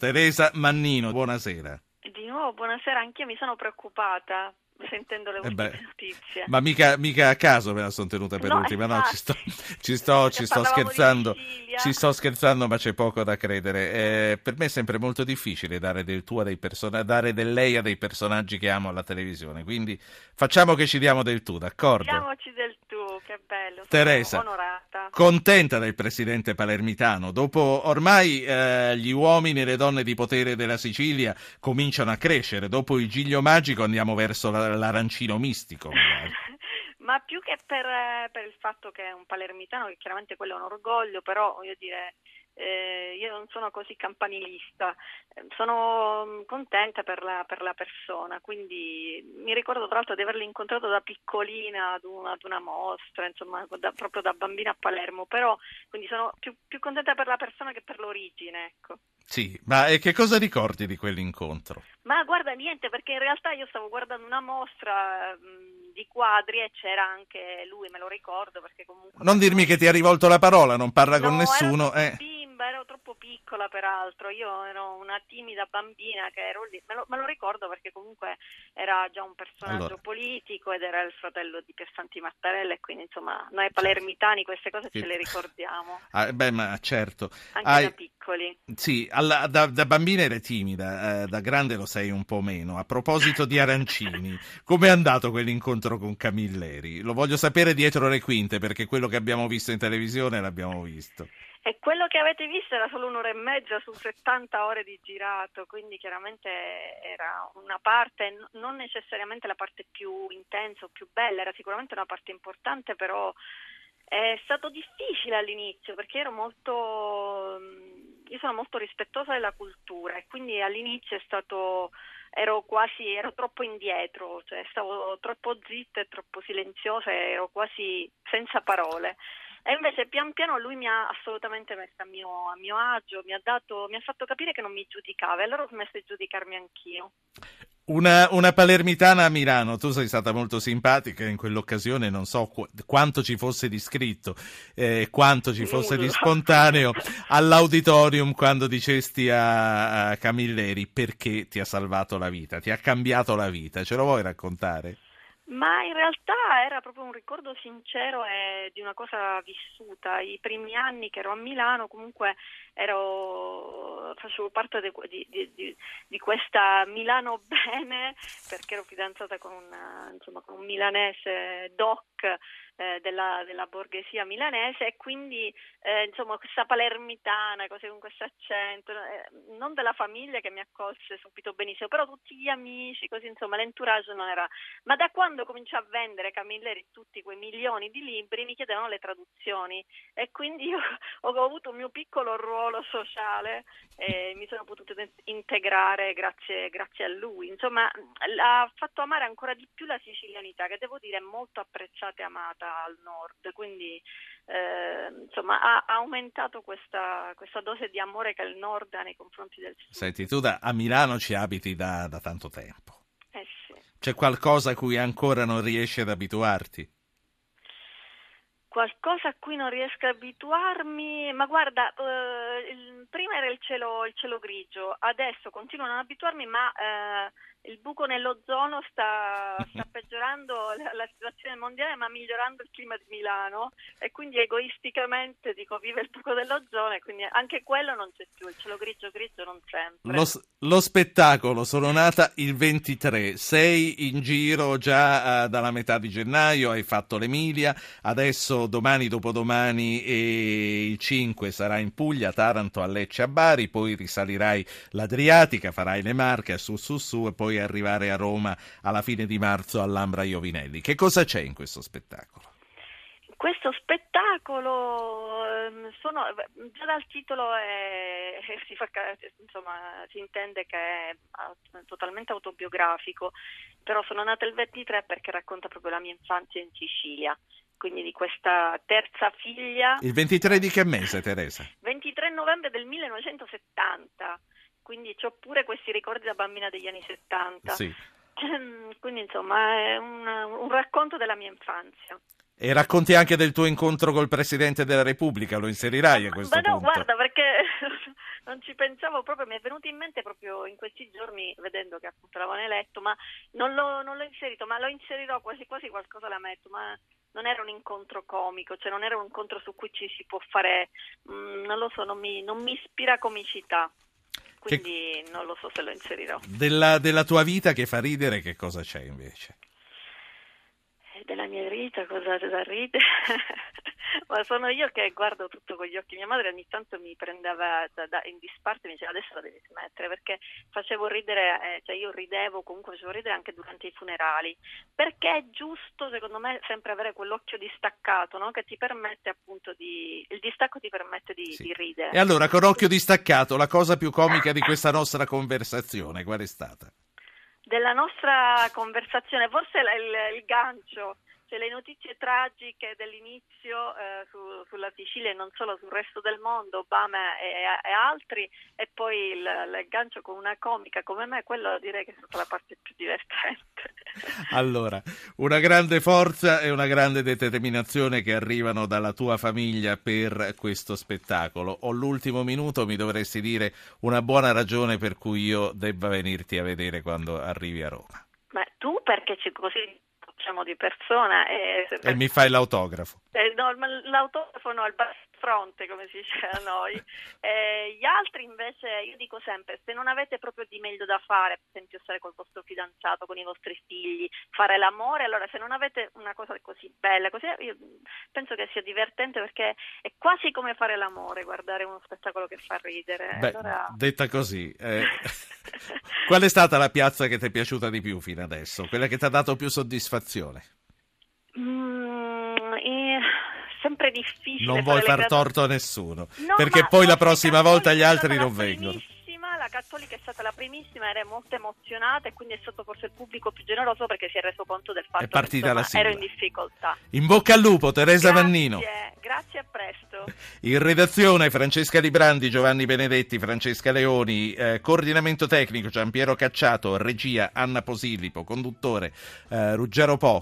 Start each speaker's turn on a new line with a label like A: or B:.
A: Teresa Mannino, buonasera.
B: Di nuovo, buonasera, anch'io mi sono preoccupata sentendo le
A: Eh
B: ultime
A: beh,
B: notizie.
A: Ma mica, mica a caso me la sono tenuta per
B: No,
A: ultima, no, ci sto, ci sto, ci
B: Se
A: sto scherzando, ci sto scherzando, ma c'è poco da credere. Eh, per me è sempre molto difficile dare del tu a dei persona- dare del lei a dei personaggi che amo alla televisione, quindi facciamo che ci diamo del tu, d'accordo?
B: Diamoci del tu, che bello.
A: Teresa.
B: onorata.
A: Contenta del presidente palermitano, dopo ormai eh, gli uomini e le donne di potere della Sicilia cominciano a crescere, dopo il giglio magico andiamo verso la- l'arancino mistico.
B: Ma più che per, eh, per il fatto che è un palermitano, che chiaramente quello è un orgoglio, però voglio dire, eh, io non sono così campanilista, Eh, sono mm, contenta per la, per la persona, quindi mi ricordo tra l'altro di averlo incontrato da piccolina ad una, ad una mostra, insomma, da- proprio da bambina a Palermo, però quindi sono più, più contenta per la persona che per l'origine, ecco.
A: Sì, ma e che cosa ricordi di quell'incontro?
B: Ma guarda, niente, perché in realtà io stavo guardando una mostra mh, di quadri e c'era anche lui, me lo ricordo perché comunque...
A: Non dirmi che ti ha rivolto la parola, non parla con
B: No,
A: nessuno.
B: Ero
A: eh.
B: Troppo piccola peraltro, io ero una timida bambina che ero lì, me lo, me lo ricordo perché comunque era già un personaggio
A: Allora.
B: politico ed era il fratello di Piersanti Mattarella e quindi insomma noi palermitani queste cose
A: Che-
B: ce le ricordiamo,
A: Ah, beh, ma certo.
B: anche
A: Hai-
B: da piccoli.
A: Sì, alla- da, da bambina eri timida, eh, da grande lo sei un po' meno. A proposito di arancini, com'è andato quell'incontro con Camilleri? Lo voglio sapere dietro le quinte, perché quello che abbiamo visto in televisione l'abbiamo visto.
B: E quello che avete visto era solo un'ora e mezza su 70 ore di girato, quindi chiaramente era una parte, non necessariamente la parte più intensa o più bella, era sicuramente una parte importante, però è stato difficile all'inizio perché ero molto, mm, io sono molto rispettosa della cultura e quindi all'inizio è stato, ero quasi, ero troppo indietro, cioè stavo troppo zitta e troppo silenziosa, ero quasi senza parole. E invece pian piano lui mi ha assolutamente messo a mio, a mio agio, mi ha, dato, mi ha fatto capire che non mi giudicava e allora ho smesso di giudicarmi anch'io.
A: Una, una palermitana a Milano, tu sei stata molto simpatica in quell'occasione, non so qu- quanto ci fosse di scritto, eh, quanto ci fosse di spontaneo all'auditorium quando dicesti a, a Camilleri perché ti ha salvato la vita, ti ha cambiato la vita, ce lo vuoi raccontare?
B: Ma in realtà era proprio un ricordo sincero e di una cosa vissuta. I primi anni che ero a Milano comunque ero, facevo parte de- di, di- di- questa Milano bene perché ero fidanzata con, una- insomma, con un milanese doc eh, della, della borghesia milanese e quindi eh, insomma questa palermitana, così con questo accento, eh, non della famiglia che mi accolse subito benissimo, però tutti gli amici, così insomma l'entourage non era ma da quando cominciò a vendere Camilleri tutti quei milioni di libri mi chiedevano le traduzioni e quindi io ho avuto un mio piccolo ruolo sociale e mi sono potuta integrare grazie, grazie a lui. Insomma, ha fatto amare ancora di più la sicilianità, che devo dire è molto apprezzata e amata al nord, quindi eh, insomma ha, ha aumentato questa, questa dose di amore che il nord ha nei confronti del sud.
A: Senti, tu da, a Milano ci abiti da, da tanto tempo.
B: Eh sì.
A: C'è qualcosa a cui ancora non riesci ad abituarti?
B: Qualcosa a cui non riesco a abituarmi, ma guarda, eh, prima era il cielo, il cielo grigio, adesso continuo a non abituarmi, ma eh, il buco nell'ozono sta, sta peggiorando la, la situazione mondiale, ma migliorando il clima di Milano. E quindi egoisticamente dico vive il buco dell'ozono e quindi anche quello non c'è più, il cielo grigio grigio non sempre.
A: Lo, lo spettacolo, sono nata il 23, sei in giro già eh, dalla metà di gennaio, hai fatto l'Emilia, adesso domani, dopodomani e il 5 sarai in Puglia, Taranto, a Lecce, a Bari, poi risalirai l'Adriatica, farai le Marche, su su su e poi arrivare a Roma alla fine di marzo all'Ambra Iovinelli. Che cosa c'è in questo spettacolo?
B: Questo spettacolo, ehm, sono, già dal titolo è- si, fa insomma, si intende che è ah, totalmente autobiografico, però sono nata il 23 perché racconta proprio la mia infanzia in Sicilia, quindi di questa terza figlia,
A: Il 23 di che mese, Teresa?
B: 23 novembre del 1970, quindi ho pure questi ricordi da bambina degli anni 70.
A: Sì.
B: Quindi insomma è un, un racconto della mia infanzia.
A: E racconti anche del tuo incontro col Presidente della Repubblica, lo inserirai a questo
B: ma no,
A: punto?
B: guarda, perché non ci pensavo proprio, mi è venuto in mente proprio in questi giorni, vedendo che appunto l'avevano eletto, ma non l'ho, non l'ho inserito, ma lo inserirò quasi quasi qualcosa la metto, ma non era un incontro comico, cioè non era un incontro su cui ci si può fare, mh, mm, non lo so, non mi, non mi ispira comicità. Quindi che... non lo so se lo inserirò.
A: Della, della tua vita che fa ridere, che cosa c'è invece?
B: della mia vita, cosa da ridere? Ma sono io che guardo tutto con gli occhi. Mia madre ogni tanto mi prendeva da, da, in disparte e mi diceva adesso la devi smettere perché facevo ridere, eh, cioè io ridevo, comunque facevo ridere anche durante i funerali. Perché è giusto, secondo me, sempre avere quell'occhio distaccato no? che ti permette appunto di. il distacco ti permette di, sì. di ridere.
A: E allora, con occhio distaccato, la cosa più comica di questa nostra conversazione, qual è stata?
B: della nostra conversazione, forse il, il gancio cioè, le notizie tragiche dell'inizio eh, su, sulla Sicilia e non solo sul resto del mondo, Obama e, e altri, e poi il, il, gancio con una comica come me, quello direi che è stata la parte più divertente.
A: Allora, una grande forza e una grande determinazione che arrivano dalla tua famiglia per questo spettacolo. Ho l'ultimo minuto, mi dovresti dire una buona ragione per cui io debba venirti a vedere quando arrivi a Roma.
B: Ma tu perché ci così diciamo di persona.
A: E, e mi fai l'autografo.
B: Eh, no, l'autografo no, il fronte, come si dice a noi. Eh, gli altri invece, io dico sempre, se non avete proprio di meglio da fare, per esempio stare col vostro fidanzato, con i vostri figli, fare l'amore, allora se non avete una cosa così bella, così, io penso che sia divertente perché è quasi come fare l'amore, guardare uno spettacolo che fa ridere.
A: Beh, allora... Detta così, eh, qual è stata la piazza che ti è piaciuta di più fino adesso? Quella che ti ha dato più soddisfazione?
B: sempre difficile.
A: Non vuoi far grad... torto a nessuno, no, perché poi la prossima volta gli altri non vengono
B: la Cattolica è stata la primissima, era molto emozionata e quindi è stato forse il pubblico più generoso perché si è reso conto del fatto che insomma, ero in difficoltà.
A: In bocca al lupo, Teresa
B: grazie,
A: Vannino. In redazione Francesca Librandi, Giovanni Benedetti, Francesca Leoni, eh, coordinamento tecnico Giampiero Cacciato, regia Anna Posillipo, conduttore eh, Ruggero Po.